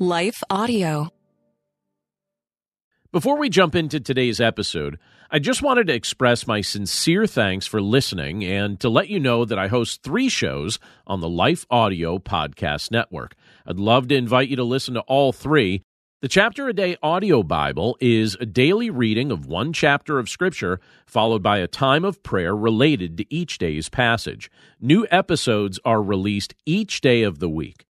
Life Audio. Before we jump into today's episode, I just wanted to express my sincere thanks for listening and to let you know that I host three shows on the Life Audio Podcast Network. I'd love to invite you to listen to all three. The Chapter a Day Audio Bible is a daily reading of one chapter of Scripture, followed by a time of prayer related to each day's passage. New episodes are released each day of the week.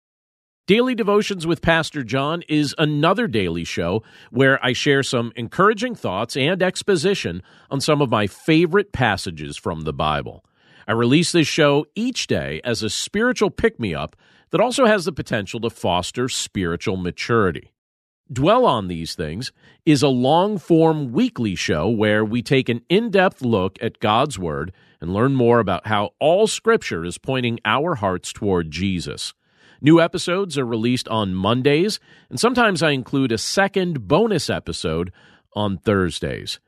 Daily Devotions with Pastor John is another daily show where I share some encouraging thoughts and exposition on some of my favorite passages from the Bible. I release this show each day as a spiritual pick me up that also has the potential to foster spiritual maturity. Dwell on These Things is a long form weekly show where we take an in depth look at God's Word and learn more about how all Scripture is pointing our hearts toward Jesus. New episodes are released on Mondays, and sometimes I include a second bonus episode on Thursdays.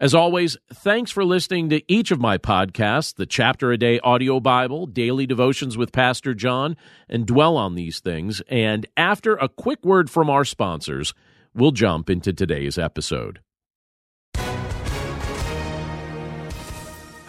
As always, thanks for listening to each of my podcasts the Chapter a Day Audio Bible, Daily Devotions with Pastor John, and Dwell on These Things. And after a quick word from our sponsors, we'll jump into today's episode.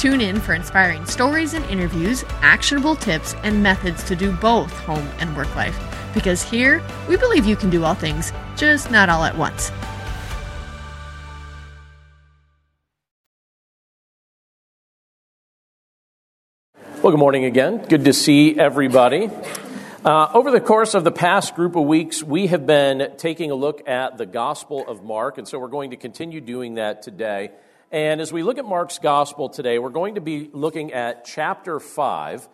Tune in for inspiring stories and interviews, actionable tips, and methods to do both home and work life. Because here, we believe you can do all things, just not all at once. Well, good morning again. Good to see everybody. Uh, over the course of the past group of weeks, we have been taking a look at the Gospel of Mark, and so we're going to continue doing that today. And as we look at Mark's Gospel today, we're going to be looking at chapter 5,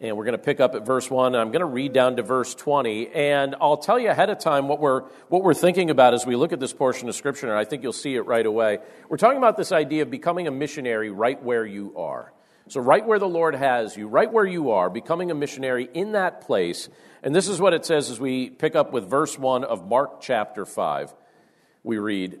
and we're going to pick up at verse 1. I'm going to read down to verse 20, and I'll tell you ahead of time what we're, what we're thinking about as we look at this portion of Scripture, and I think you'll see it right away. We're talking about this idea of becoming a missionary right where you are. So, right where the Lord has you, right where you are, becoming a missionary in that place. And this is what it says as we pick up with verse 1 of Mark chapter 5. We read,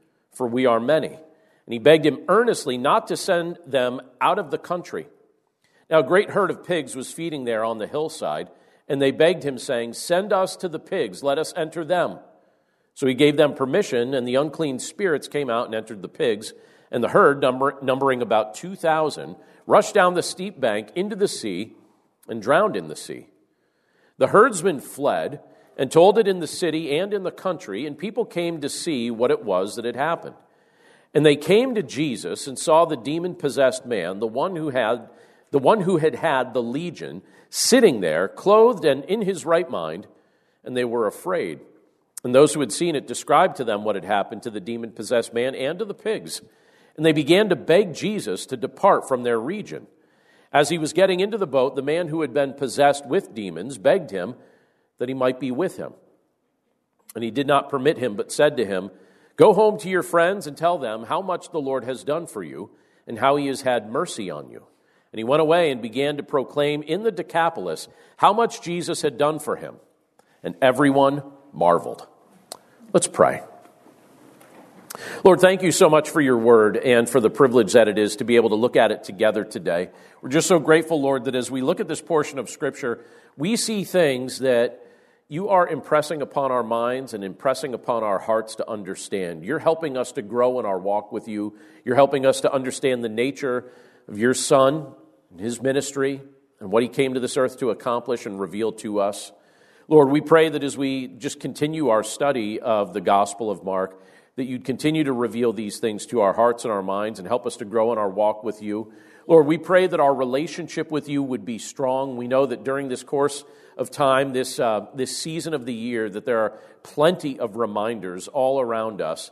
for we are many. And he begged him earnestly not to send them out of the country. Now, a great herd of pigs was feeding there on the hillside, and they begged him, saying, Send us to the pigs, let us enter them. So he gave them permission, and the unclean spirits came out and entered the pigs and the herd, number, numbering about 2,000, rushed down the steep bank into the sea and drowned in the sea. The herdsmen fled and told it in the city and in the country, and people came to see what it was that had happened. And they came to Jesus and saw the demon possessed man, the one who had the one who had had the legion, sitting there, clothed and in his right mind, and they were afraid. And those who had seen it described to them what had happened to the demon possessed man and to the pigs. And they began to beg Jesus to depart from their region. As he was getting into the boat, the man who had been possessed with demons begged him that he might be with him. And he did not permit him, but said to him, Go home to your friends and tell them how much the Lord has done for you and how he has had mercy on you. And he went away and began to proclaim in the Decapolis how much Jesus had done for him. And everyone marveled. Let's pray. Lord, thank you so much for your word and for the privilege that it is to be able to look at it together today. We're just so grateful, Lord, that as we look at this portion of Scripture, we see things that you are impressing upon our minds and impressing upon our hearts to understand. You're helping us to grow in our walk with you. You're helping us to understand the nature of your Son and his ministry and what he came to this earth to accomplish and reveal to us. Lord, we pray that as we just continue our study of the Gospel of Mark, that you'd continue to reveal these things to our hearts and our minds and help us to grow in our walk with you. Lord, we pray that our relationship with you would be strong. We know that during this course of time, this, uh, this season of the year, that there are plenty of reminders all around us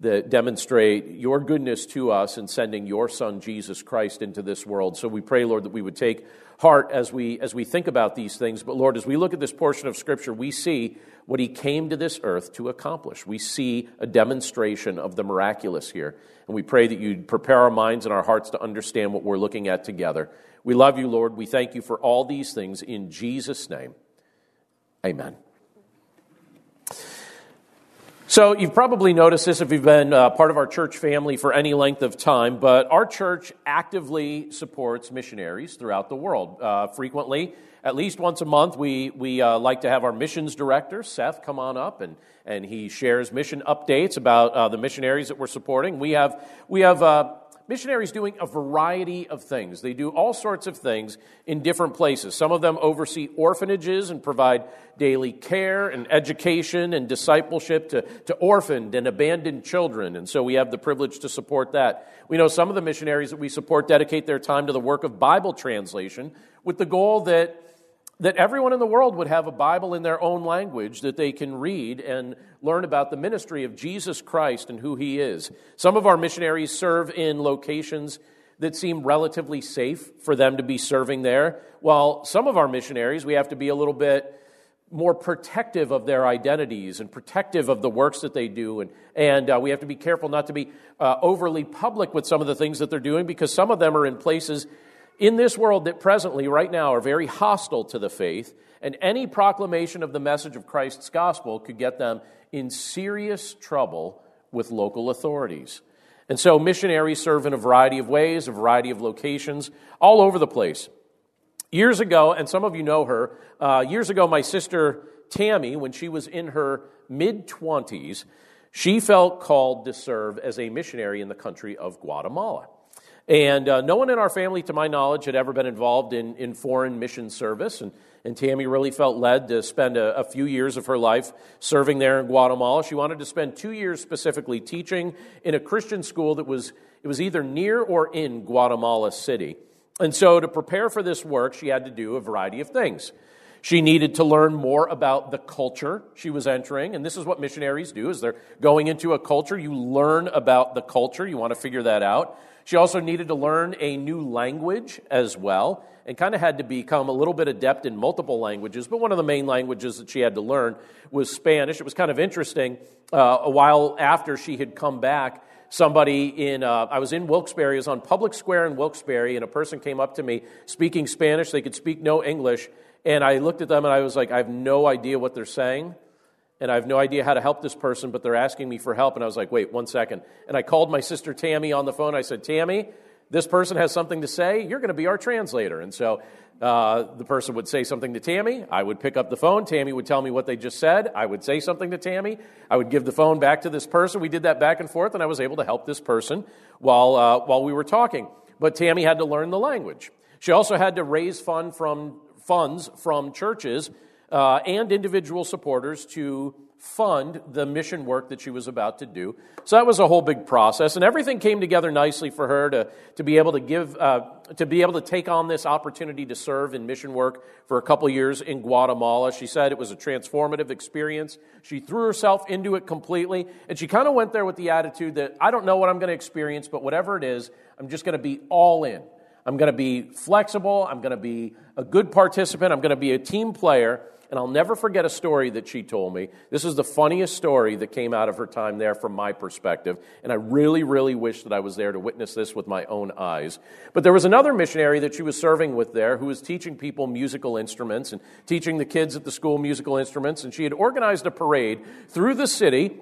that demonstrate your goodness to us in sending your son Jesus Christ into this world. So we pray, Lord, that we would take heart as we as we think about these things. But Lord, as we look at this portion of scripture, we see what he came to this earth to accomplish. We see a demonstration of the miraculous here. And we pray that you'd prepare our minds and our hearts to understand what we're looking at together. We love you, Lord. We thank you for all these things in Jesus' name. Amen. So, you've probably noticed this if you've been uh, part of our church family for any length of time, but our church actively supports missionaries throughout the world. Uh, frequently, at least once a month, we, we uh, like to have our missions director, Seth, come on up and, and he shares mission updates about uh, the missionaries that we're supporting. We have, we have uh, missionaries doing a variety of things. They do all sorts of things in different places. Some of them oversee orphanages and provide daily care and education and discipleship to, to orphaned and abandoned children. And so we have the privilege to support that. We know some of the missionaries that we support dedicate their time to the work of Bible translation with the goal that that everyone in the world would have a Bible in their own language that they can read and learn about the ministry of Jesus Christ and who he is. Some of our missionaries serve in locations that seem relatively safe for them to be serving there, while some of our missionaries, we have to be a little bit more protective of their identities and protective of the works that they do. And, and uh, we have to be careful not to be uh, overly public with some of the things that they're doing because some of them are in places in this world that presently, right now, are very hostile to the faith, and any proclamation of the message of Christ's gospel could get them in serious trouble with local authorities. And so missionaries serve in a variety of ways, a variety of locations, all over the place. Years ago, and some of you know her, uh, years ago, my sister Tammy, when she was in her mid 20s, she felt called to serve as a missionary in the country of Guatemala. And uh, no one in our family, to my knowledge, had ever been involved in, in foreign mission service. And, and Tammy really felt led to spend a, a, few years of her life serving there in Guatemala. She wanted to spend two years specifically teaching in a Christian school that was, it was either near or in Guatemala City. And so, to prepare for this work, she had to do a variety of things. She needed to learn more about the culture she was entering, and this is what missionaries do: is they're going into a culture. You learn about the culture. You want to figure that out. She also needed to learn a new language as well and kind of had to become a little bit adept in multiple languages. But one of the main languages that she had to learn was Spanish. It was kind of interesting. Uh, a while after she had come back, somebody in, uh, I was in Wilkes-Barre, I was on Public Square in Wilkes-Barre, and a person came up to me speaking Spanish. They could speak no English. And I looked at them and I was like, I have no idea what they're saying and I have no idea how to help this person, but they're asking me for help. And I was like, wait, one second. And I called my sister Tammy on the phone. I said, Tammy, this person has something to say. You're going to be our translator. And so Uh, the person would say something to Tammy. I would pick up the phone. Tammy would tell me what they just said. I would say something to Tammy. I would give the phone back to this person. We did that back and forth, and I was able to help this person while, uh, while we were talking. But Tammy had to learn the language. She also had to raise fund from, funds from churches uh, and individual supporters to fund the mission work that she was about to do. So that was a whole big process, and everything came together nicely for her to, to be able to give, uh, to be able to take on this opportunity to serve in mission work for a couple years in Guatemala. She said it was a transformative experience. She threw herself into it completely, and she kind of went there with the attitude that I don't know what I'm going to experience, but whatever it is, I'm just going to be all in. I'm going to be flexible. I'm going to be a good participant. I'm going to be a team player. And I'll never forget a story that she told me. This is the funniest story that came out of her time there from my perspective. And I really, really wish that I was there to witness this with my own eyes. But there was another missionary that she was serving with there who was teaching people musical instruments and teaching the kids at the school musical instruments. And she had organized a parade through the city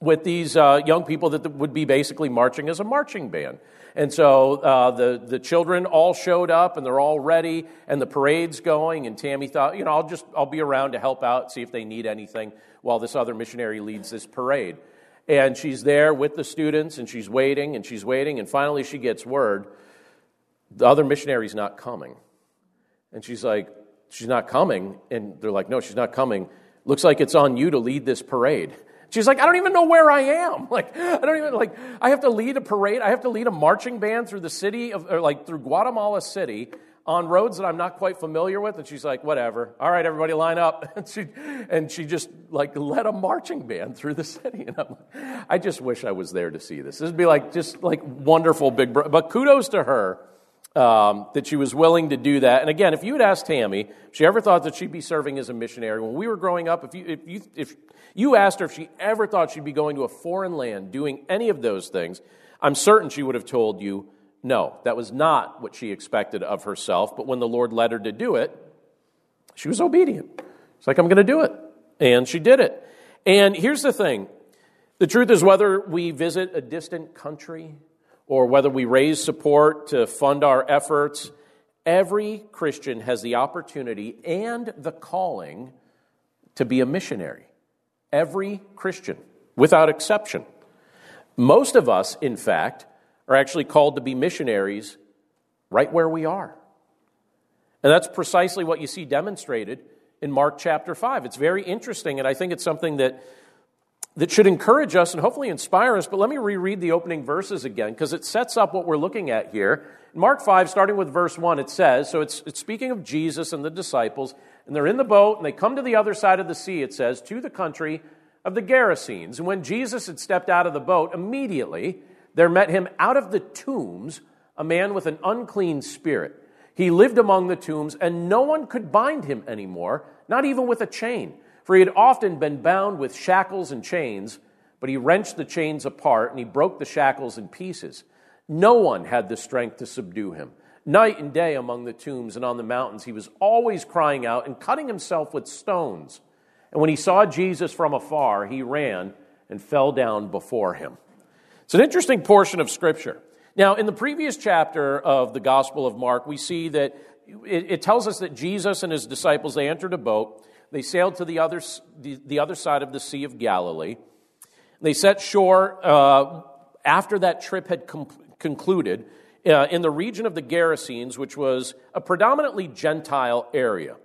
with these uh, young people that would be basically marching as a marching band. And so uh, the, the children all showed up and they're all ready and the parade's going. And Tammy thought, you know, I'll just, I'll be around to help out, see if they need anything while this other missionary leads this parade. And she's there with the students and she's waiting and she's waiting. And finally she gets word the other missionary's not coming. And she's like, she's not coming. And they're like, no, she's not coming. Looks like it's on you to lead this parade. She's like, I don't even know where I am. Like, I don't even, like, I have to lead a parade. I have to lead a marching band through the city of, or like through Guatemala City on roads that I'm not quite familiar with. And she's like, whatever. All right, everybody line up. And she, and she just like led a marching band through the city. And I'm like, I just wish I was there to see this. This would be like, just like wonderful big, bro- but kudos to her. Um, that she was willing to do that. And again, if you had asked Tammy, if she ever thought that she'd be serving as a missionary when we were growing up, if you, if you, if you asked her if she ever thought she'd be going to a foreign land doing any of those things, I'm certain she would have told you no, that was not what she expected of herself. But when the Lord led her to do it, she was obedient. It's like, I'm going to do it. And she did it. And here's the thing the truth is, whether we visit a distant country or whether we raise support to fund our efforts, every Christian has the opportunity and the calling to be a missionary. Every Christian, without exception. Most of us, in fact, are actually called to be missionaries right where we are. And that's precisely what you see demonstrated in Mark chapter 5. It's very interesting, and I think it's something that, that should encourage us and hopefully inspire us. But let me reread the opening verses again because it sets up what we're looking at here. In Mark 5, starting with verse 1, it says so it's, it's speaking of Jesus and the disciples and they're in the boat, and they come to the other side of the sea, it says, to the country of the Gerasenes. And when Jesus had stepped out of the boat, immediately there met him out of the tombs a man with an unclean spirit. He lived among the tombs, and no one could bind him anymore, not even with a chain, for he had often been bound with shackles and chains, but he wrenched the chains apart and he broke the shackles in pieces. No one had the strength to subdue him. Night and day among the tombs and on the mountains, he was always crying out and cutting himself with stones. And when he saw Jesus from afar, he ran and fell down before him. It's an interesting portion of Scripture. Now, in the previous chapter of the Gospel of Mark, we see that it, tells us that Jesus and his disciples, they entered a boat. They sailed to the other, the, the other side of the Sea of Galilee. They set shore uh, after that trip had com- concluded uh, in the region of the Gerasenes, which was a predominantly Gentile area.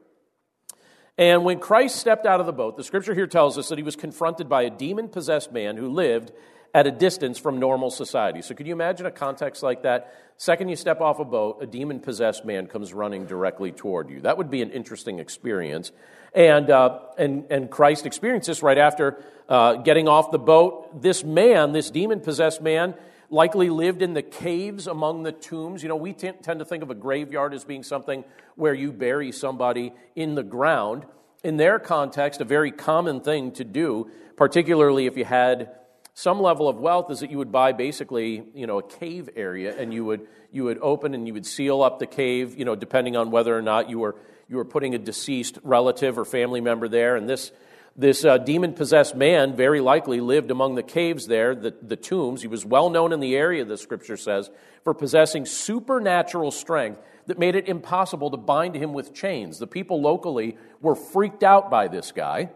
And when Christ stepped out of the boat, the scripture here tells us that he was confronted by a demon possessed man who lived at a distance from normal society. So, could you imagine a context like that? Second, you step off a boat, a demon possessed man comes running directly toward you. That would be an interesting experience. And, uh, and, and Christ experienced this right after uh, getting off the boat. This man, this demon possessed man, likely lived in the caves among the tombs. You know, we t- tend to think of a graveyard as being something where you bury somebody in the ground. In their context, a very common thing to do, particularly if you had some level of wealth, is that you would buy basically, you know, a cave area and you would you would open and you would seal up the cave, you know, depending on whether or not you were you were putting a deceased relative or family member there. And this This uh, demon possessed man very likely lived among the caves there, the, the tombs. He was well known in the area, the scripture says, for possessing supernatural strength that made it impossible to bind him with chains. The people locally were freaked out by this guy.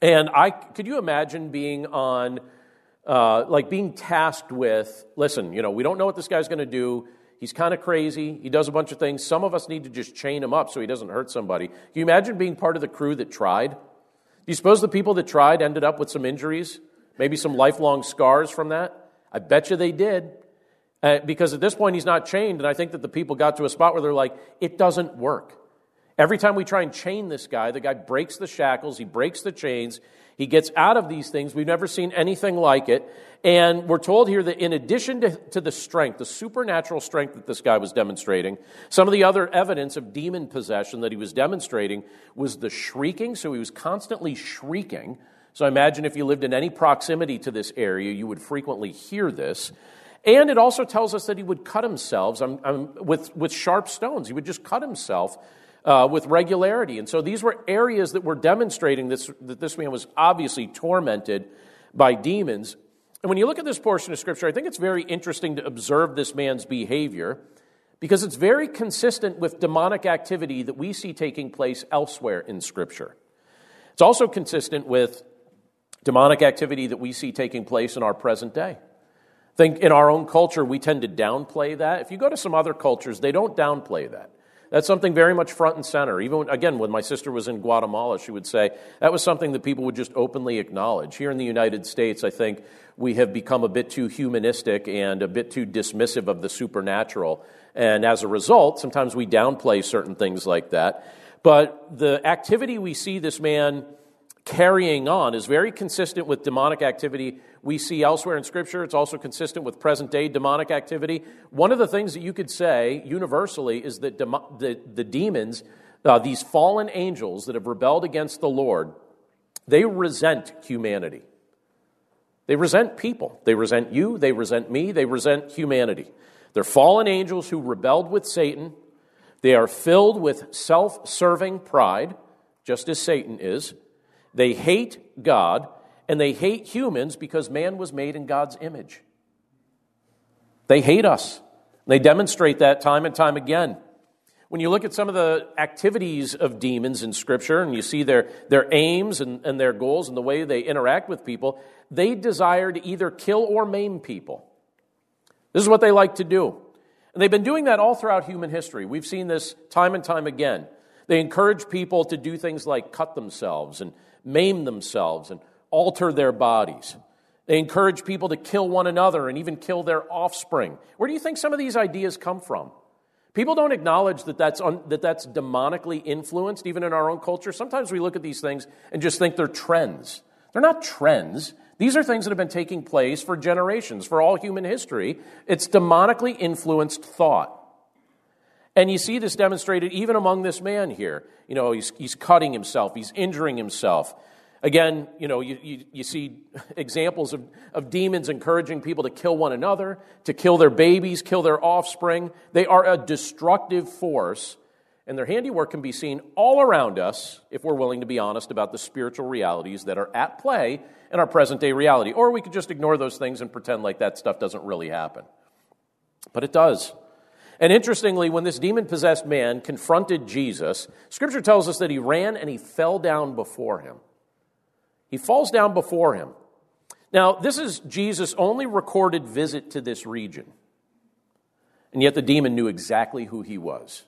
And I could you imagine being on, uh, like being tasked with, listen, you know, we don't know what this guy's going to do. He's kind of crazy. He does a bunch of things. Some of us need to just chain him up so he doesn't hurt somebody. Can you imagine being part of the crew that tried? Do you suppose the people that tried ended up with some injuries? Maybe some lifelong scars from that? I bet you they did. Uh, because at this point, he's not chained, and I think that the people got to a spot where they're like, it doesn't work. Every time we try and chain this guy, the guy breaks the shackles, he breaks the chains, he gets out of these things. We've never seen anything like it. And we're told here that in addition to, to, the strength, the supernatural strength that this guy was demonstrating, some of the other evidence of demon possession that he was demonstrating was the shrieking. So he was constantly shrieking. So I imagine if you lived in any proximity to this area, you would frequently hear this. And it also tells us that he would cut himself um, um, with, with sharp stones. He would just cut himself uh, with regularity. And so these were areas that were demonstrating this, that this man was obviously tormented by demons. And when you look at this portion of Scripture, I think it's very interesting to observe this man's behavior because it's very consistent with demonic activity that we see taking place elsewhere in Scripture. It's also consistent with demonic activity that we see taking place in our present day. I think in our own culture, we tend to downplay that. If you go to some other cultures, they don't downplay that. That's something very much front and center. Even again, when my sister was in Guatemala, she would say that was something that people would just openly acknowledge. Here in the United States, I think we have become a bit too humanistic and a bit too dismissive of the supernatural. And as a result, sometimes we downplay certain things like that. But the activity we see this man carrying on is very consistent with demonic activity we see elsewhere in Scripture. It's also consistent with present day demonic activity. One of the things that you could say universally is that the, the demons, uh, these fallen angels that have rebelled against the Lord, they resent humanity. They resent people. They resent you. They resent me. They resent humanity. They're fallen angels who rebelled with Satan. They are filled with self serving pride, just as Satan is. They hate God and they hate humans because man was made in God's image. They hate us. They demonstrate that time and time again. When you look at some of the activities of demons in Scripture and you see their, their aims and, and their goals and the way they interact with people, they desire to either kill or maim people. This is what they like to do. And they've been doing that all throughout human history. We've seen this time and time again. They encourage people to do things like cut themselves and maim themselves and alter their bodies. They encourage people to kill one another and even kill their offspring. Where do you think some of these ideas come from? People don't acknowledge that that's, un, that that's demonically influenced, even in our own culture. Sometimes we look at these things and just think they're trends. They're not trends. These are things that have been taking place for generations, for all human history. It's demonically influenced thought. And you see this demonstrated even among this man here. You know, he's, he's cutting himself, he's injuring himself. Again, you know, you, you, you, see examples of, of demons encouraging people to kill one another, to kill their babies, kill their offspring. They are a destructive force, and their handiwork can be seen all around us if we're willing to be honest about the spiritual realities that are at play in our present day reality. Or we could just ignore those things and pretend like that stuff doesn't really happen. But it does. And interestingly, when this demon possessed man confronted Jesus, Scripture tells us that he ran and he fell down before him. He falls down before him. Now, this is Jesus' only recorded visit to this region. And yet the demon knew exactly who he was.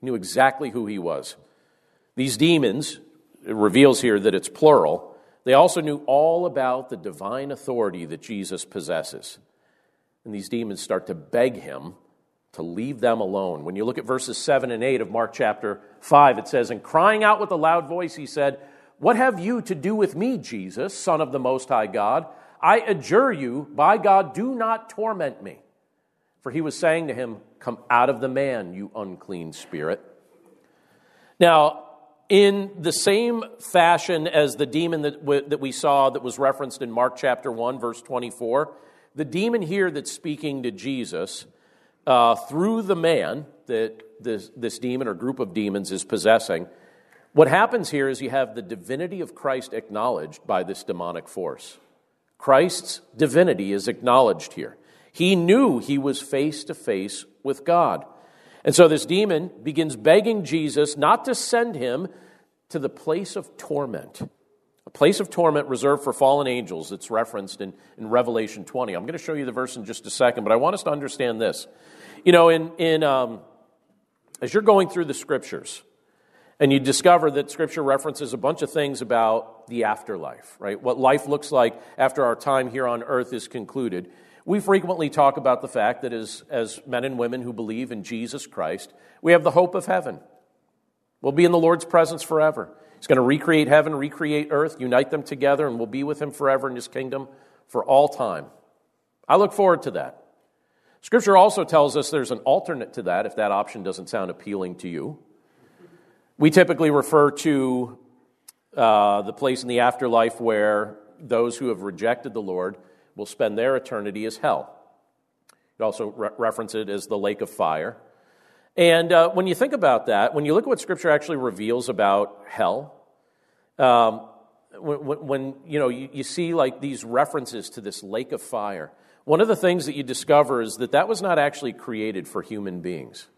He knew exactly who he was. These demons, it reveals here that it's plural, they also knew all about the divine authority that Jesus possesses. And these demons start to beg him to leave them alone. When you look at verses 7 and 8 of Mark chapter 5, it says, And crying out with a loud voice, he said, what have you to do with me, Jesus, Son of the Most High God? I adjure you, by God, do not torment me. For he was saying to him, Come out of the man, you unclean spirit. Now, in the same fashion as the demon that, that we saw that was referenced in Mark chapter 1, verse 24, the demon here that's speaking to Jesus uh, through the man that this, this demon or group of demons is possessing What happens here is you have the divinity of Christ acknowledged by this demonic force. Christ's divinity is acknowledged here. He knew he was face to face with God. And so this demon begins begging Jesus not to send him to the place of torment, a place of torment reserved for fallen angels. It's referenced in, in Revelation 20. I'm going to show you the verse in just a second, but I want us to understand this. You know, in, in, um, as you're going through the scriptures, and you discover that Scripture references a bunch of things about the afterlife, right? What life looks like after our time here on earth is concluded. We frequently talk about the fact that as, as men and women who believe in Jesus Christ, we have the hope of heaven. We'll be in the Lord's presence forever. He's going to recreate heaven, recreate earth, unite them together, and we'll be with Him forever in His kingdom for all time. I look forward to that. Scripture also tells us there's an alternate to that if that option doesn't sound appealing to you. We typically refer to uh, the place in the afterlife where those who have rejected the Lord will spend their eternity as hell. You also re- reference it as the lake of fire. And uh, when you think about that, when you look at what Scripture actually reveals about hell, um, when, when, you know you, you see like these references to this lake of fire, one of the things that you discover is that that was not actually created for human beings.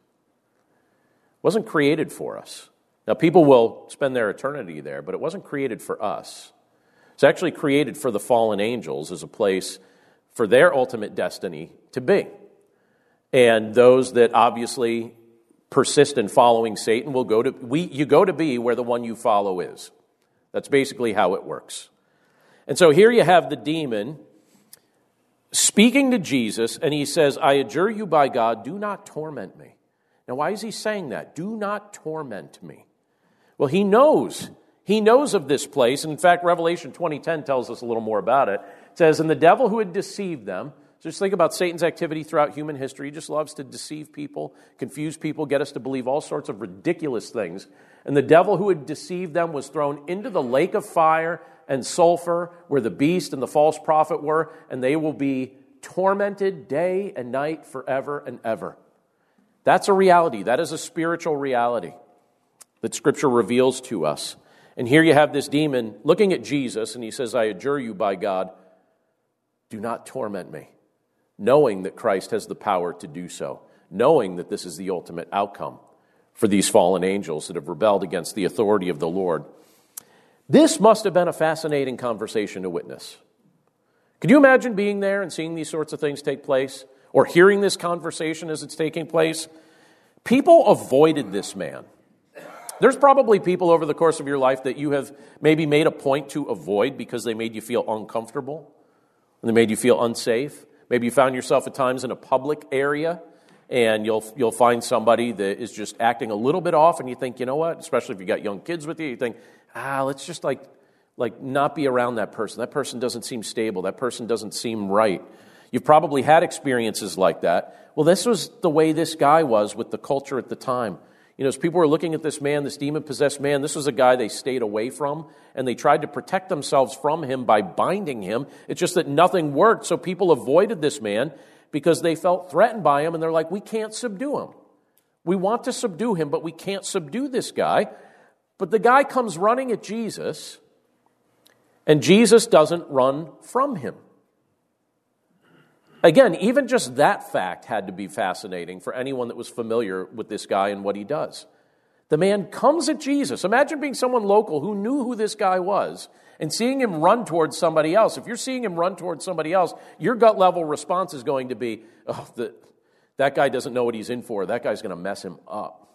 It wasn't created for us. Now, people will spend their eternity there, but it wasn't created for us. It's actually created for the fallen angels as a place for their ultimate destiny to be. And those that obviously persist in following Satan will go to we you go to be where the one you follow is. That's basically how it works. And so here you have the demon speaking to Jesus, and he says, I adjure you by God, do not torment me. Now, why is he saying that? Do not torment me. Well, he knows. He knows of this place. And in fact, Revelation 2010 tells us a little more about it. It says, And the devil who had deceived them, so just think about Satan's activity throughout human history. He just loves to deceive people, confuse people, get us to believe all sorts of ridiculous things. And the devil who had deceived them was thrown into the lake of fire and sulfur where the beast and the false prophet were, and they will be tormented day and night forever and ever. That's a reality. That is a spiritual reality that Scripture reveals to us. And here you have this demon looking at Jesus, and he says, I adjure you by God, do not torment me, knowing that Christ has the power to do so, knowing that this is the ultimate outcome for these fallen angels that have rebelled against the authority of the Lord. This must have been a fascinating conversation to witness. Could you imagine being there and seeing these sorts of things take place? Or hearing this conversation as it's taking place? People avoided this man. There's probably people over the course of your life that you have maybe made a point to avoid because they made you feel uncomfortable, and they made you feel unsafe. Maybe you found yourself at times in a public area and you'll, you'll find somebody that is just acting a little bit off, and you think, you know what, especially if you got young kids with you, you think, ah, let's just like, like not be around that person. That person doesn't seem stable. That person doesn't seem right. You've probably had experiences like that. Well, this was the way this guy was with the culture at the time. You know, as people were looking at this man, this demon possessed man, this was a guy they stayed away from, and they tried to protect themselves from him by binding him. It's just that nothing worked, so people avoided this man because they felt threatened by him, and they're like, we can't subdue him. We want to subdue him, but we can't subdue this guy. But the guy comes running at Jesus, and Jesus doesn't run from him. Again, even just that fact had to be fascinating for anyone that was familiar with this guy and what he does. The man comes at Jesus. Imagine being someone local who knew who this guy was and seeing him run towards somebody else. If you're seeing him run towards somebody else, your gut level response is going to be, oh, the, that guy doesn't know what he's in for. That guy's going to mess him up.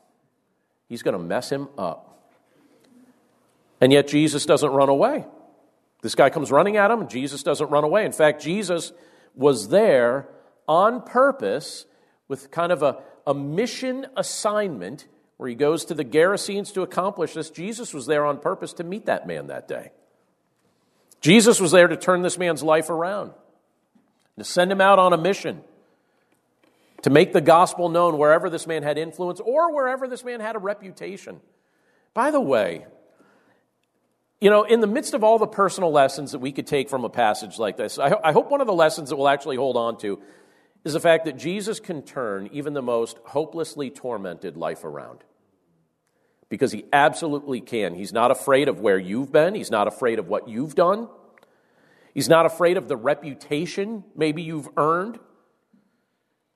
He's going to mess him up. And yet, Jesus doesn't run away. This guy comes running at him, and Jesus doesn't run away. In fact, Jesus was there on purpose with kind of a, a mission assignment where he goes to the Gerasenes to accomplish this. Jesus was there on purpose to meet that man that day. Jesus was there to turn this man's life around, to send him out on a mission, to make the gospel known wherever this man had influence or wherever this man had a reputation. By the way, you know, in the midst of all the personal lessons that we could take from a passage like this, I, ho- I, hope one of the lessons that we'll actually hold on to is the fact that Jesus can turn even the most hopelessly tormented life around. because he absolutely can. He's not afraid of where you've been, he's not afraid of what you've done, he's not afraid of the reputation maybe you've earned.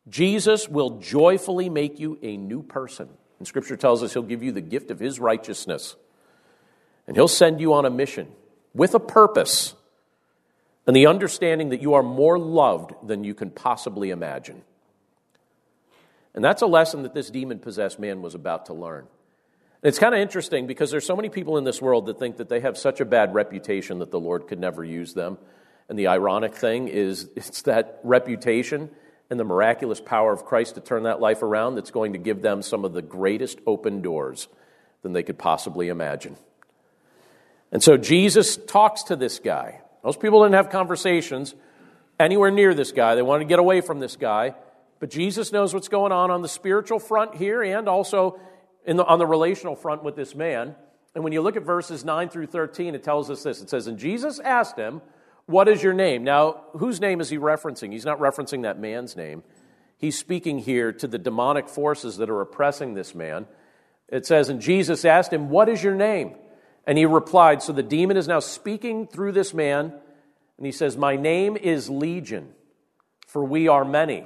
Jesus will joyfully make you a new person. And Scripture tells us He'll give you the gift of His righteousness. And He'll send you on a mission with a purpose and the understanding that you are more loved than you can possibly imagine. And that's a lesson that this demon possessed man was about to learn. It's kind of interesting because there's so many people in this world that think that they have such a bad reputation that the Lord could never use them. And the ironic thing is, it's that reputation and the miraculous power of Christ to turn that life around that's going to give them some of the greatest open doors than they could possibly imagine. And so Jesus talks to this guy. Most people didn't have conversations anywhere near this guy. They wanted to get away from this guy. But Jesus knows what's going on on the spiritual front here and also the, on the relational front with this man. And when you look at verses 9 through 13, it tells us this. It says, And Jesus asked him, what is your name? Now, whose name is he referencing? He's not referencing that man's name. He's speaking here to the demonic forces that are oppressing this man. It says, And Jesus asked him, What is your name? And he replied, So the demon is now speaking through this man, and he says, My name is Legion, for we are many.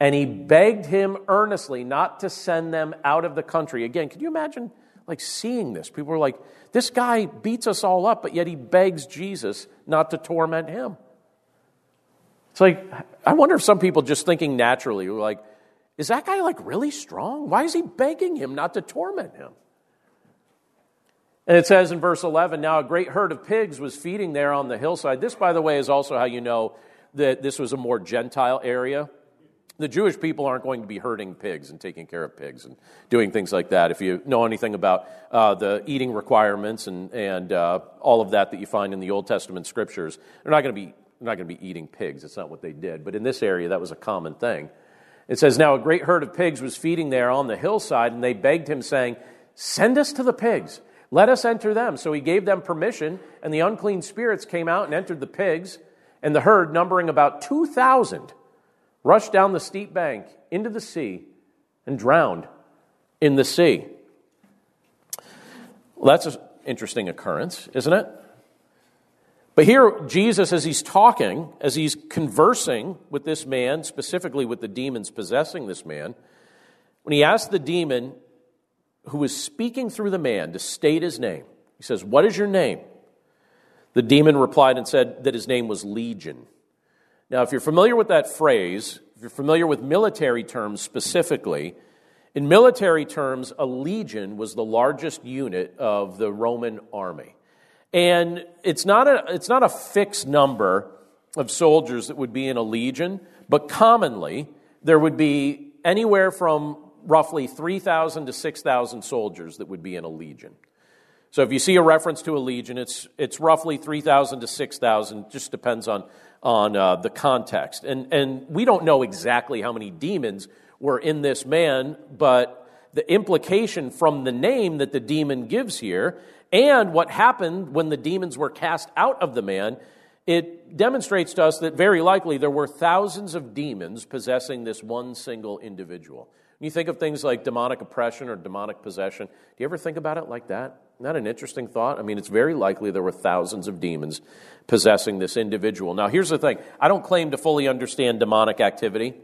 And he begged him earnestly not to send them out of the country. Again, can you imagine like seeing this? People are like, this guy beats us all up, but yet he begs Jesus not to torment him. It's like, I wonder if some people just thinking naturally like, is that guy like really strong? Why is he begging him not to torment him? And it says in verse 11, now a great herd of pigs was feeding there on the hillside. This, by the way, is also how you know that this was a more Gentile area the Jewish people aren't going to be herding pigs and taking care of pigs and doing things like that. If you know anything about uh, the eating requirements and, and uh, all of that that you find in the Old Testament scriptures, they're not going to be they're not going to be eating pigs. It's not what they did. But in this area, that was a common thing. It says, Now a great herd of pigs was feeding there on the hillside, and they begged him, saying, Send us to the pigs. Let us enter them. So he gave them permission, and the unclean spirits came out and entered the pigs, and the herd, numbering about 2,000, rushed down the steep bank into the sea and drowned in the sea. Well, that's an interesting occurrence, isn't it? But here, Jesus, as he's talking, as he's conversing with this man, specifically with the demons possessing this man, when he asked the demon who was speaking through the man to state his name, he says, What is your name? The demon replied and said that his name was Legion now, if you're familiar with that phrase, if you're familiar with military terms specifically, in military terms, a legion was the largest unit of the Roman army. And it's not a, it's not a fixed number of soldiers that would be in a legion, but commonly there would be anywhere from roughly 3,000 to 6,000 soldiers that would be in a legion. So if you see a reference to a legion, it's, it's roughly 3,000 to 6,000, just depends on on uh, the context. And, and we don't know exactly how many demons were in this man, but the implication from the name that the demon gives here and what happened when the demons were cast out of the man, it demonstrates to us that very likely there were thousands of demons possessing this one single individual. When you think of things like demonic oppression or demonic possession, do you ever think about it like that? Isn't an interesting thought? I mean, it's very likely there were thousands of demons possessing this individual. Now, here's the thing I don't claim to fully understand demonic activity.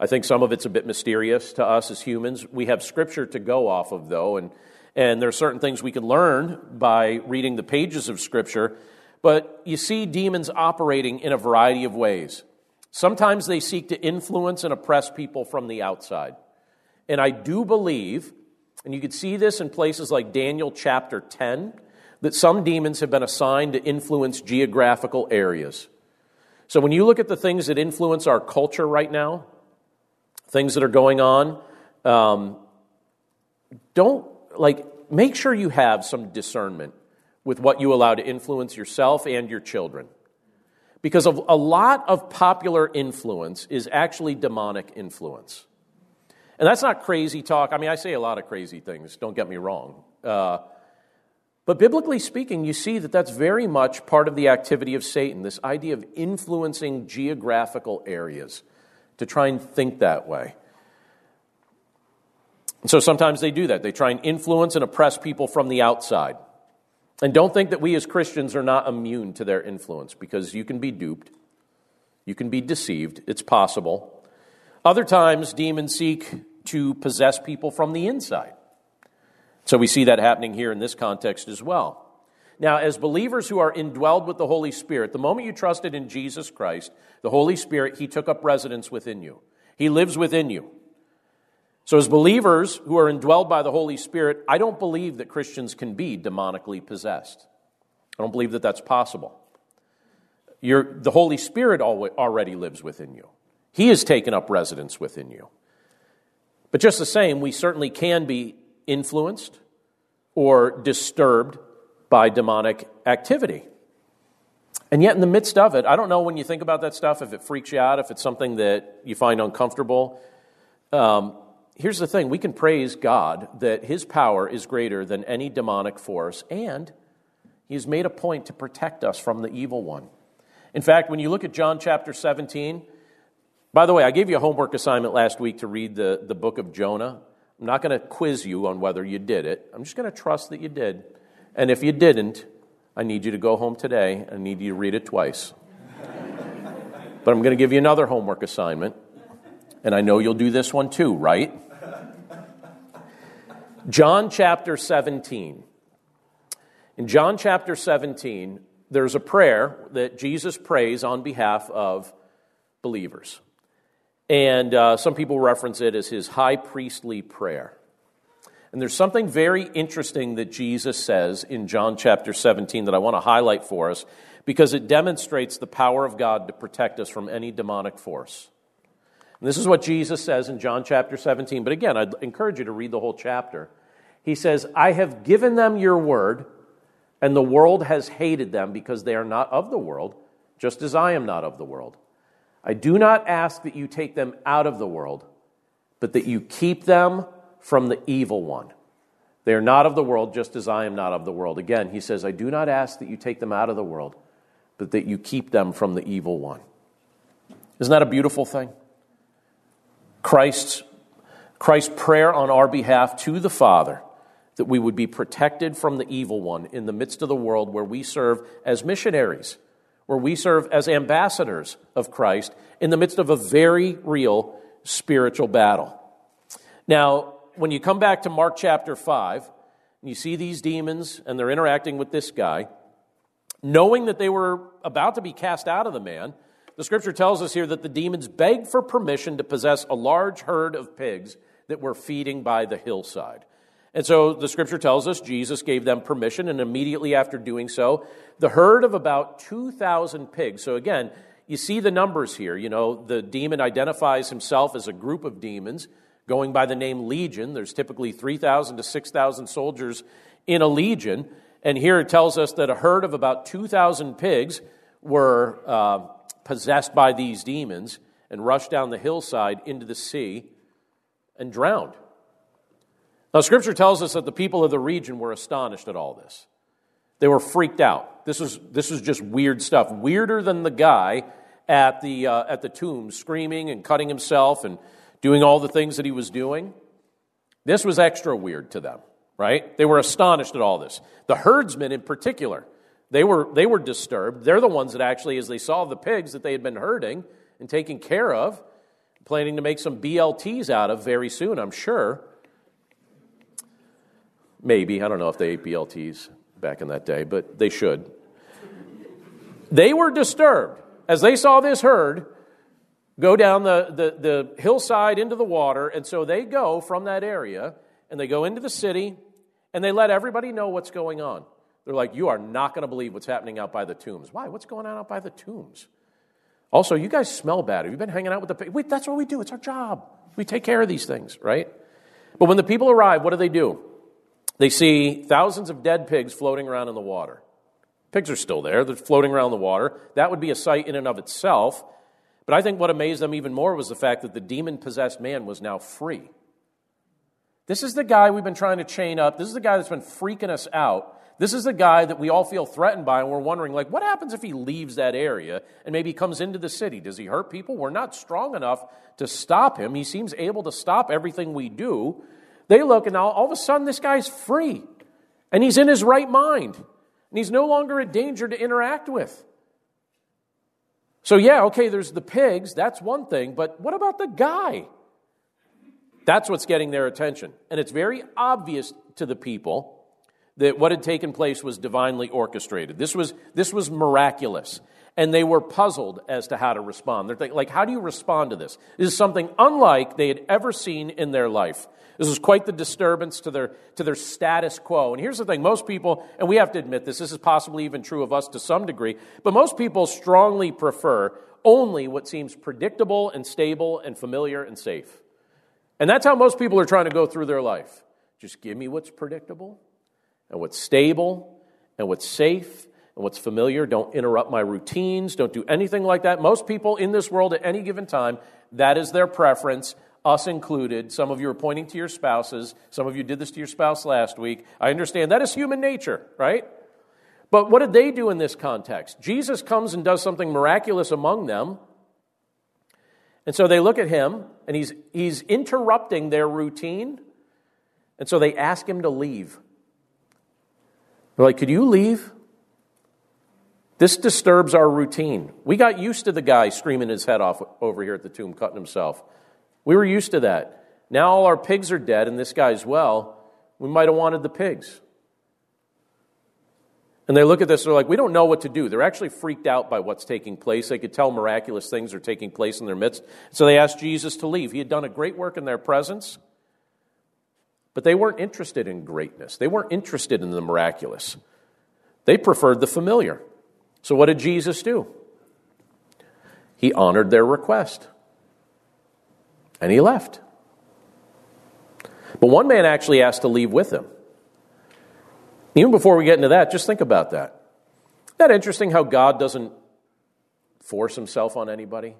I think some of it's a bit mysterious to us as humans. We have scripture to go off of, though, and, and there are certain things we can learn by reading the pages of scripture. But you see demons operating in a variety of ways. Sometimes they seek to influence and oppress people from the outside. And I do believe, and you can see this in places like Daniel chapter 10, that some demons have been assigned to influence geographical areas. So when you look at the things that influence our culture right now, things that are going on, um, don't like make sure you have some discernment with what you allow to influence yourself and your children. Because of a lot of popular influence is actually demonic influence. And that's not crazy talk. I mean, I say a lot of crazy things, don't get me wrong. Uh, but biblically speaking, you see that that's very much part of the activity of Satan, this idea of influencing geographical areas to try and think that way. And so sometimes they do that. They try and influence and oppress people from the outside. And don't think that we as Christians are not immune to their influence because you can be duped, you can be deceived. It's possible. Other times, demons seek to possess people from the inside. So we see that happening here in this context as well. Now, as believers who are indwelled with the Holy Spirit, the moment you trusted in Jesus Christ, the Holy Spirit, He took up residence within you. He lives within you. So, as believers who are indwelled by the Holy Spirit, I don't believe that Christians can be demonically possessed. I don't believe that that's possible. You're, the Holy Spirit already lives within you, He has taken up residence within you. But just the same, we certainly can be influenced or disturbed by demonic activity. And yet, in the midst of it, I don't know when you think about that stuff if it freaks you out, if it's something that you find uncomfortable. Um, here's the thing we can praise God that His power is greater than any demonic force, and He's made a point to protect us from the evil one. In fact, when you look at John chapter 17, by the way, I gave you a homework assignment last week to read the, the book of Jonah. I'm not going to quiz you on whether you did it. I'm just going to trust that you did. And if you didn't, I need you to go home today. I need you to read it twice. but I'm going to give you another homework assignment. And I know you'll do this one too, right? John chapter 17. In John chapter 17, there's a prayer that Jesus prays on behalf of believers. And uh, some people reference it as his high priestly prayer. And there's something very interesting that Jesus says in John chapter 17 that I want to highlight for us because it demonstrates the power of God to protect us from any demonic force. And this is what Jesus says in John chapter 17. But again, I'd encourage you to read the whole chapter. He says, I have given them your word, and the world has hated them because they are not of the world, just as I am not of the world. I do not ask that you take them out of the world, but that you keep them from the evil one. They are not of the world, just as I am not of the world. Again, he says, I do not ask that you take them out of the world, but that you keep them from the evil one. Isn't that a beautiful thing? Christ's, Christ's prayer on our behalf to the Father that we would be protected from the evil one in the midst of the world where we serve as missionaries, where we serve as ambassadors of Christ in the midst of a very real spiritual battle. Now, when you come back to Mark chapter 5, and you see these demons and they're interacting with this guy, knowing that they were about to be cast out of the man, the scripture tells us here that the demons begged for permission to possess a large herd of pigs that were feeding by the hillside. And so the scripture tells us Jesus gave them permission, and immediately after doing so, the herd of about 2,000 pigs. So again, you see the numbers here. You know, the demon identifies himself as a group of demons going by the name legion. There's typically 3,000 to 6,000 soldiers in a legion. And here it tells us that a herd of about 2,000 pigs were uh, possessed by these demons and rushed down the hillside into the sea and drowned. Now, Scripture tells us that the people of the region were astonished at all this. They were freaked out. This was, this was just weird stuff, weirder than the guy at the, uh, at the tomb screaming and cutting himself and doing all the things that he was doing. This was extra weird to them, right? They were astonished at all this. The herdsmen, in particular, they were, they were disturbed. They're the ones that actually, as they saw the pigs that they had been herding and taking care of, planning to make some BLTs out of very soon, I'm sure. Maybe. I don't know if they ate BLTs back in that day, but they should. They were disturbed as they saw this herd go down the, the, the hillside into the water. And so they go from that area and they go into the city and they let everybody know what's going on. They're like, You are not going to believe what's happening out by the tombs. Why? What's going on out by the tombs? Also, you guys smell bad. Have you been hanging out with the Wait, that's what we do. It's our job. We take care of these things, right? But when the people arrive, what do they do? They see thousands of dead pigs floating around in the water. Pigs are still there, they're floating around the water. That would be a sight in and of itself. But I think what amazed them even more was the fact that the demon possessed man was now free. This is the guy we've been trying to chain up. This is the guy that's been freaking us out. This is the guy that we all feel threatened by, and we're wondering, like, what happens if he leaves that area and maybe comes into the city? Does he hurt people? We're not strong enough to stop him. He seems able to stop everything we do. They look, and all, all of a sudden, this guy's free. And he's in his right mind. And he's no longer a danger to interact with. So, yeah, okay, there's the pigs. That's one thing. But what about the guy? That's what's getting their attention. And it's very obvious to the people that what had taken place was divinely orchestrated. This was, this was miraculous. And they were puzzled as to how to respond. They're thinking, like, how do you respond to this? This is something unlike they had ever seen in their life. This was quite the disturbance to their, to their status quo. And here's the thing most people, and we have to admit this, this is possibly even true of us to some degree, but most people strongly prefer only what seems predictable and stable and familiar and safe. And that's how most people are trying to go through their life. Just give me what's predictable and what's stable and what's safe and what's familiar. Don't interrupt my routines. Don't do anything like that. Most people in this world at any given time, that is their preference, us included. Some of you are pointing to your spouses. Some of you did this to your spouse last week. I understand that is human nature, right? But what did they do in this context? Jesus comes and does something miraculous among them. And so they look at him, and he's, he's interrupting their routine. And so they ask him to leave. They're like, Could you leave? This disturbs our routine. We got used to the guy screaming his head off over here at the tomb, cutting himself. We were used to that. Now all our pigs are dead, and this guy's well. We might have wanted the pigs. And they look at this, they're like, we don't know what to do. They're actually freaked out by what's taking place. They could tell miraculous things are taking place in their midst. So they asked Jesus to leave. He had done a great work in their presence, but they weren't interested in greatness. They weren't interested in the miraculous. They preferred the familiar. So what did Jesus do? He honored their request and he left. But one man actually asked to leave with him. Even before we get into that, just think about that. Isn't that interesting how God doesn't force himself on anybody?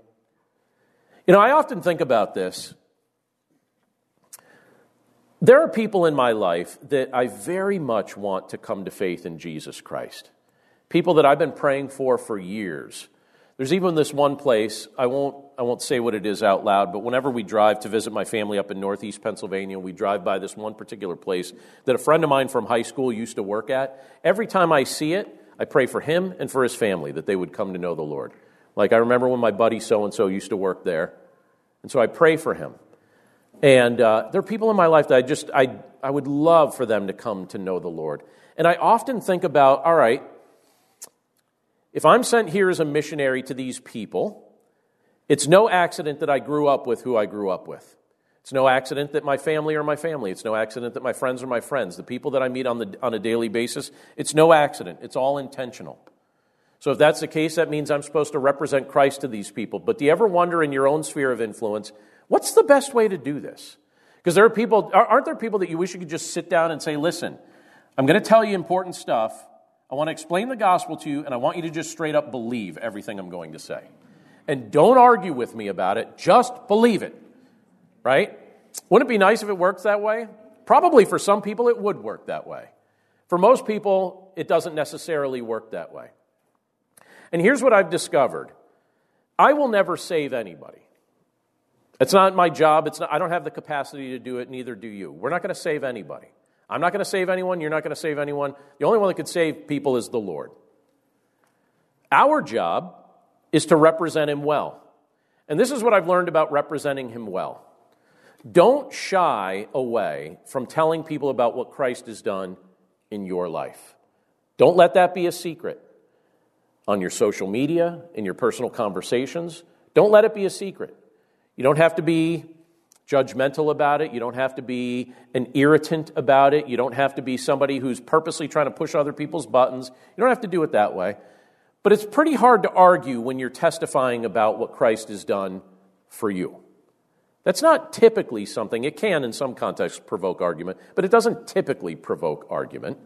You know, I often think about this. There are people in my life that I very much want to come to faith in Jesus Christ. People that I've been praying for for years. There's even this one place, I won't, I won't say what it is out loud, but whenever we drive to visit my family up in northeast Pennsylvania, we drive by this one particular place that a friend of mine from high school used to work at. Every time I see it, I pray for him and for his family that they would come to know the Lord. Like I remember when my buddy so and so used to work there, and so I pray for him. And uh, there are people in my life that I just, I, I would love for them to come to know the Lord. And I often think about, all right, if I'm sent here as a missionary to these people, it's no accident that I grew up with who I grew up with. It's no accident that my family are my family. It's no accident that my friends are my friends. The people that I meet on, the, on a daily basis, it's no accident. It's all intentional. So, if that's the case, that means I'm supposed to represent Christ to these people. But do you ever wonder in your own sphere of influence, what's the best way to do this? Because there are people, aren't there people that you wish you could just sit down and say, listen, I'm going to tell you important stuff. I want to explain the gospel to you, and I want you to just straight up believe everything I'm going to say. And don't argue with me about it, just believe it. Right? Wouldn't it be nice if it worked that way? Probably for some people it would work that way. For most people, it doesn't necessarily work that way. And here's what I've discovered I will never save anybody. It's not my job. It's not, I don't have the capacity to do it, neither do you. We're not going to save anybody. I'm not going to save anyone. You're not going to save anyone. The only one that could save people is the Lord. Our job is to represent Him well. And this is what I've learned about representing Him well. Don't shy away from telling people about what Christ has done in your life. Don't let that be a secret on your social media, in your personal conversations. Don't let it be a secret. You don't have to be judgmental about it. You don't have to be an irritant about it. You don't have to be somebody who's purposely trying to push other people's buttons. You don't have to do it that way. But it's pretty hard to argue when you're testifying about what Christ has done for you. That's not typically something, it can in some contexts provoke argument, but it doesn't typically provoke argument.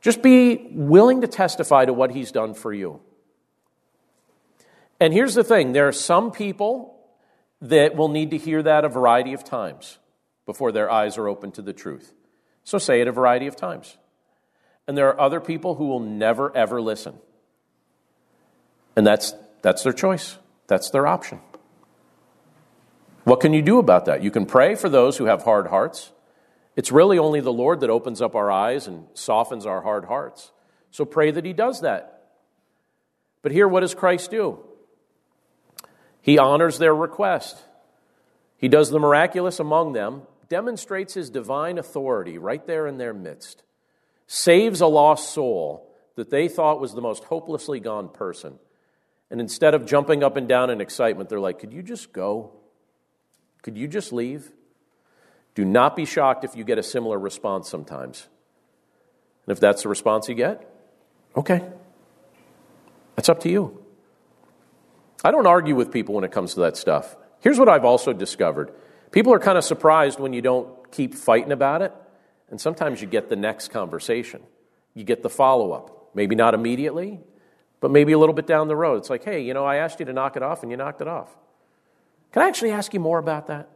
Just be willing to testify to what he's done for you. And here's the thing there are some people that will need to hear that a variety of times before their eyes are open to the truth. So say it a variety of times. And there are other people who will never, ever listen. And that's, that's their choice, that's their option. What can you do about that? You can pray for those who have hard hearts. It's really only the Lord that opens up our eyes and softens our hard hearts. So pray that He does that. But here, what does Christ do? He honors their request. He does the miraculous among them, demonstrates His divine authority right there in their midst, saves a lost soul that they thought was the most hopelessly gone person. And instead of jumping up and down in excitement, they're like, Could you just go? Could you just leave? Do not be shocked if you get a similar response sometimes. And if that's the response you get, okay. That's up to you. I don't argue with people when it comes to that stuff. Here's what I've also discovered people are kind of surprised when you don't keep fighting about it, and sometimes you get the next conversation. You get the follow up. Maybe not immediately, but maybe a little bit down the road. It's like, hey, you know, I asked you to knock it off and you knocked it off. Can I actually ask you more about that?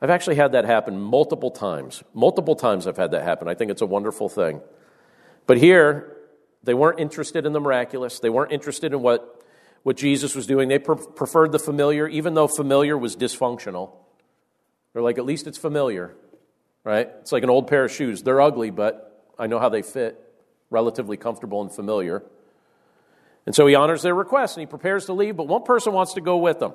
I've actually had that happen multiple times. Multiple times I've had that happen. I think it's a wonderful thing. But here, they weren't interested in the miraculous. They weren't interested in what, what Jesus was doing. They pre- preferred the familiar, even though familiar was dysfunctional. They're like, at least it's familiar, right? It's like an old pair of shoes. They're ugly, but I know how they fit, relatively comfortable and familiar. And so he honors their request and he prepares to leave, but one person wants to go with them.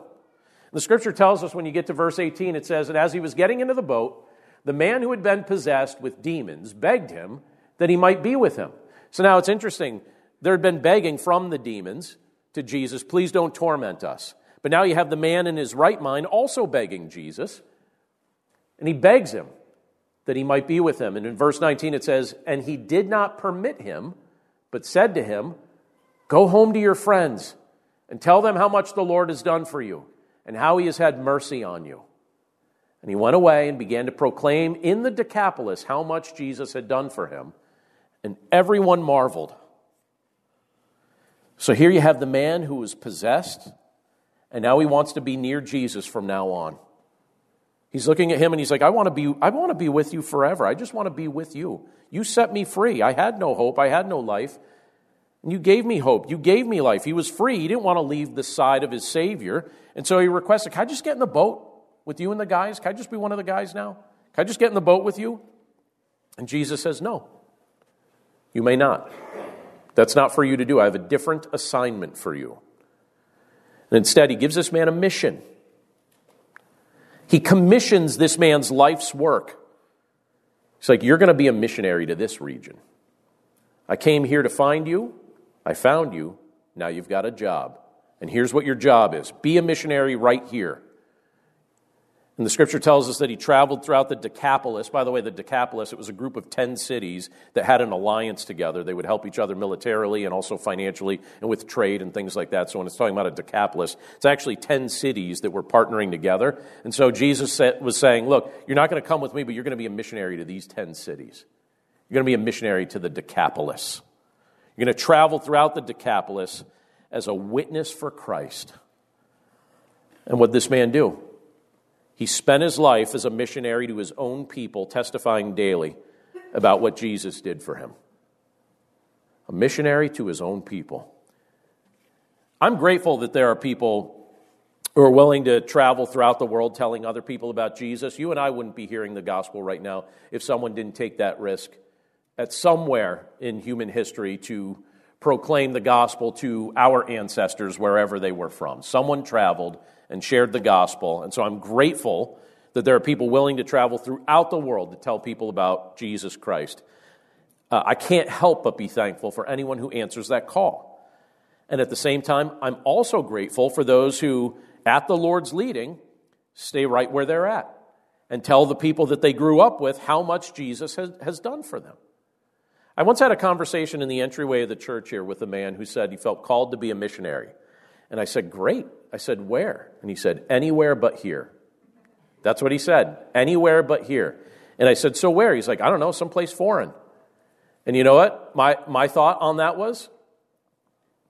The scripture tells us when you get to verse 18, it says that as he was getting into the boat, the man who had been possessed with demons begged him that he might be with him. So now it's interesting. There had been begging from the demons to Jesus, please don't torment us. But now you have the man in his right mind also begging Jesus, and he begs him that he might be with him. And in verse 19 it says, And he did not permit him, but said to him, Go home to your friends and tell them how much the Lord has done for you and how he has had mercy on you. And he went away and began to proclaim in the Decapolis how much Jesus had done for him, and everyone marveled. So here you have the man who was possessed, and now he wants to be near Jesus from now on. He's looking at him and he's like, I want to be, I want to be with you forever. I just want to be with you. You set me free. I had no hope. I had no life. And you gave me hope. You gave me life. He was free. He didn't want to leave the side of his Savior. And so he requested, Can I just get in the boat with you and the guys? Can I just be one of the guys now? Can I just get in the boat with you? And Jesus says, No, you may not. That's not for you to do. I have a different assignment for you. And instead, he gives this man a mission. He commissions this man's life's work. He's like, You're going to be a missionary to this region. I came here to find you. I found you. Now you've got a job. And here's what your job is be a missionary right here. And the scripture tells us that he traveled throughout the Decapolis. By the way, the Decapolis, it was a group of 10 cities that had an alliance together. They would help each other militarily and also financially and with trade and things like that. So when it's talking about a Decapolis, it's actually 10 cities that were partnering together. And so Jesus was saying, Look, you're not going to come with me, but you're going to be a missionary to these 10 cities. You're going to be a missionary to the Decapolis. You're going to travel throughout the Decapolis as a witness for Christ. And what this man do? He spent his life as a missionary to his own people, testifying daily about what Jesus did for him. A missionary to his own people. I'm grateful that there are people who are willing to travel throughout the world telling other people about Jesus. You and I wouldn't be hearing the gospel right now if someone didn't take that risk at somewhere in human history to proclaim the gospel to our ancestors wherever they were from. Someone traveled and shared the gospel. And so I'm grateful that there are people willing to travel throughout the world to tell people about Jesus Christ. Uh, I can't help but be thankful for anyone who answers that call. And at the same time, I'm also grateful for those who, at the Lord's leading, stay right where they're at and tell the people that they grew up with how much Jesus has, has done for them. I once had a conversation in the entryway of the church here with a man who said he felt called to be a missionary. And I said, Great. I said, Where? And he said, Anywhere but here. That's what he said. Anywhere but here. And I said, So where? He's like, I don't know, someplace foreign. And you know what? My, my thought on that was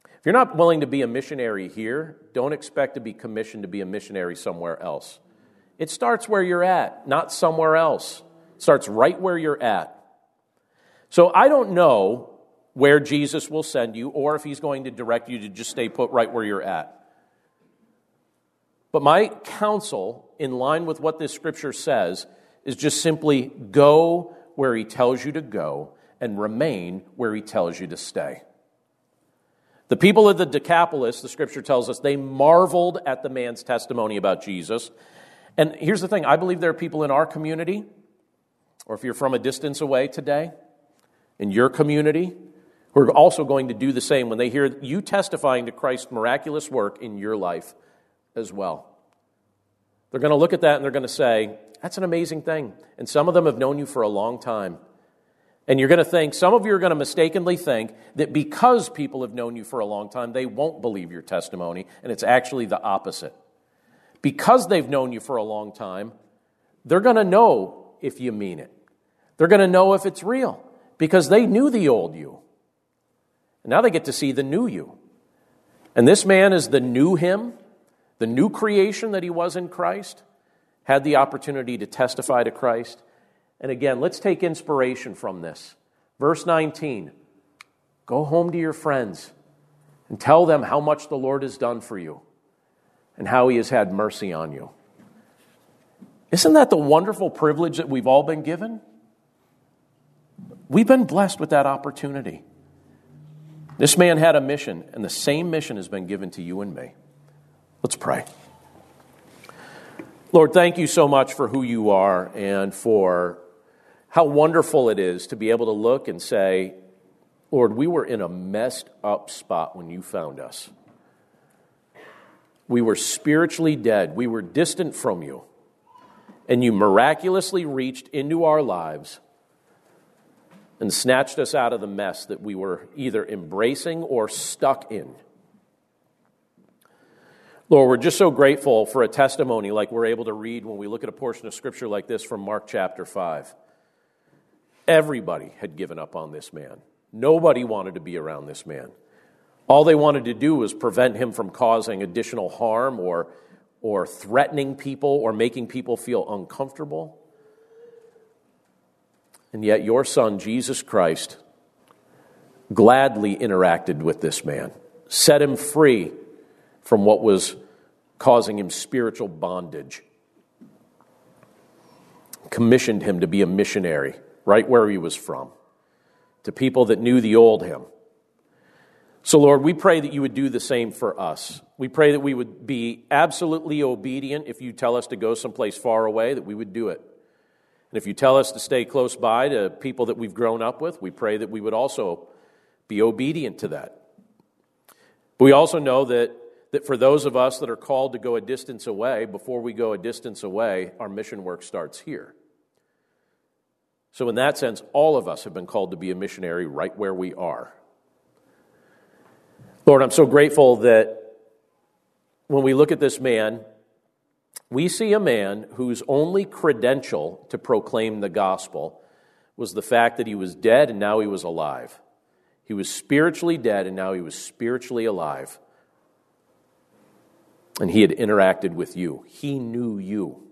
if you're not willing to be a missionary here, don't expect to be commissioned to be a missionary somewhere else. It starts where you're at, not somewhere else. It starts right where you're at. So I don't know where Jesus will send you or if he's going to direct you to just stay put right where you're at. But my counsel, in line with what this scripture says, is just simply go where he tells you to go and remain where he tells you to stay. The people of the Decapolis, the scripture tells us, they marveled at the man's testimony about Jesus. And here's the thing I believe there are people in our community, or if you're from a distance away today, in your community, who are also going to do the same when they hear you testifying to Christ's miraculous work in your life as well. They're going to look at that and they're going to say, That's an amazing thing. And some of them have known you for a long time. And you're going to think, some of you are going to mistakenly think that because people have known you for a long time, they won't believe your testimony. And it's actually the opposite. Because they've known you for a long time, they're going to know if you mean it. They're going to know if it's real because they knew the old you. And now they get to see the new you. And this man is the new him, the new creation that he was in Christ, had the opportunity to testify to Christ. And again, let's take inspiration from this. Verse 19 Go home to your friends and tell them how much the Lord has done for you and how he has had mercy on you. Isn't that the wonderful privilege that we've all been given? We've been blessed with that opportunity. This man had a mission, and the same mission has been given to you and me. Let's pray. Lord, thank you so much for who you are and for how wonderful it is to be able to look and say, Lord, we were in a messed up spot when you found us. We were spiritually dead. We were distant from you. And you miraculously reached into our lives and snatched us out of the mess that we were either embracing or stuck in. Lord, we're just so grateful for a testimony like we're able to read when we look at a portion of scripture like this from Mark chapter 5. Everybody had given up on this man. Nobody wanted to be around this man. All they wanted to do was prevent him from causing additional harm or, or threatening people or making people feel uncomfortable. And yet, your son, Jesus Christ, gladly interacted with this man, set him free from what was causing him spiritual bondage, commissioned him to be a missionary right where he was from, to people that knew the old him. So, Lord, we pray that you would do the same for us. We pray that we would be absolutely obedient if you tell us to go someplace far away, that we would do it. And if you tell us to stay close by to people that we've grown up with, we pray that we would also be obedient to that. But we also know that, that for those of us that are called to go a distance away, before we go a distance away, our mission work starts here. So, in that sense, all of us have been called to be a missionary right where we are. Lord, I'm so grateful that when we look at this man, we see a man whose only credential to proclaim the gospel was the fact that he was dead and now he was alive. He was spiritually dead and now he was spiritually alive. And he had interacted with you, he knew you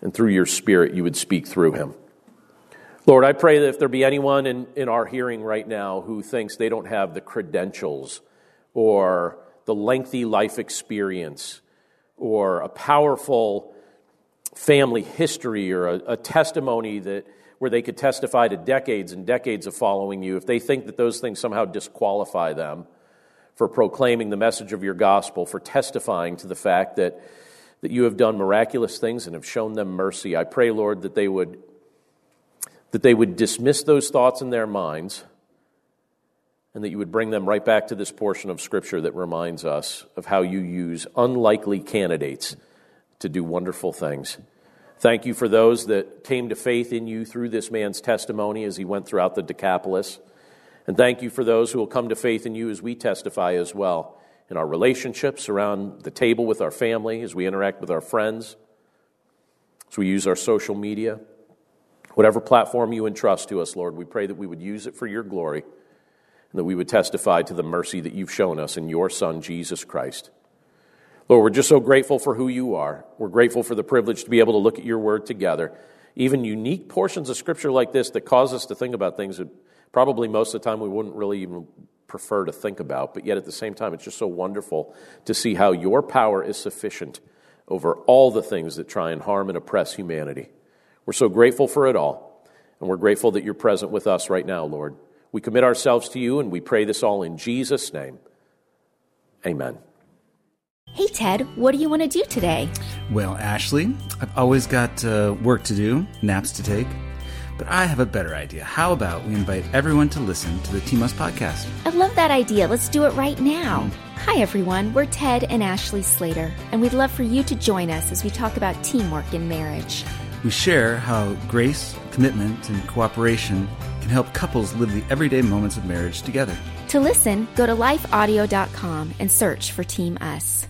and through your Spirit, you would speak through him. Lord, I pray that if there be anyone in, in our hearing right now who thinks they don't have the credentials or the lengthy life experience or a powerful family history or a, a testimony that where they could testify to decades and decades of following you, if they think that those things somehow disqualify them for proclaiming the message of your gospel, for testifying to the fact that that you have done miraculous things and have shown them mercy. I pray, Lord, that they would that they would dismiss those thoughts in their minds and that you would bring them right back to this portion of scripture that reminds us of how you use unlikely candidates to do wonderful things. Thank you for those that came to faith in you through this man's testimony as he went throughout the Decapolis. And thank you for those who will come to faith in you as we testify as well in our relationships, around the table with our family, as we interact with our friends, as we use our social media. Whatever platform you entrust to us, Lord, we pray that we would use it for your glory and that we would testify to the mercy that you've shown us in your Son, Jesus Christ. Lord, we're just so grateful for who you are. We're grateful for the privilege to be able to look at your word together. Even unique portions of scripture like this that cause us to think about things that probably most of the time we wouldn't really even prefer to think about, but yet at the same time, it's just so wonderful to see how your power is sufficient over all the things that try and harm and oppress humanity. We're so grateful for it all, and we're grateful that you're present with us right now, Lord. We commit ourselves to you, and we pray this all in Jesus' name. Amen. Hey, Ted, what do you want to do today? Well, Ashley, I've always got uh, work to do, naps to take. But I have a better idea. How about we invite everyone to listen to the Team Us podcast? I love that idea. Let's do it right now. Hi, everyone. We're Ted and Ashley Slater, and we'd love for you to join us as we talk about teamwork in marriage. We share how grace, commitment, and cooperation can help couples live the everyday moments of marriage together. To listen, go to lifeaudio.com and search for Team Us.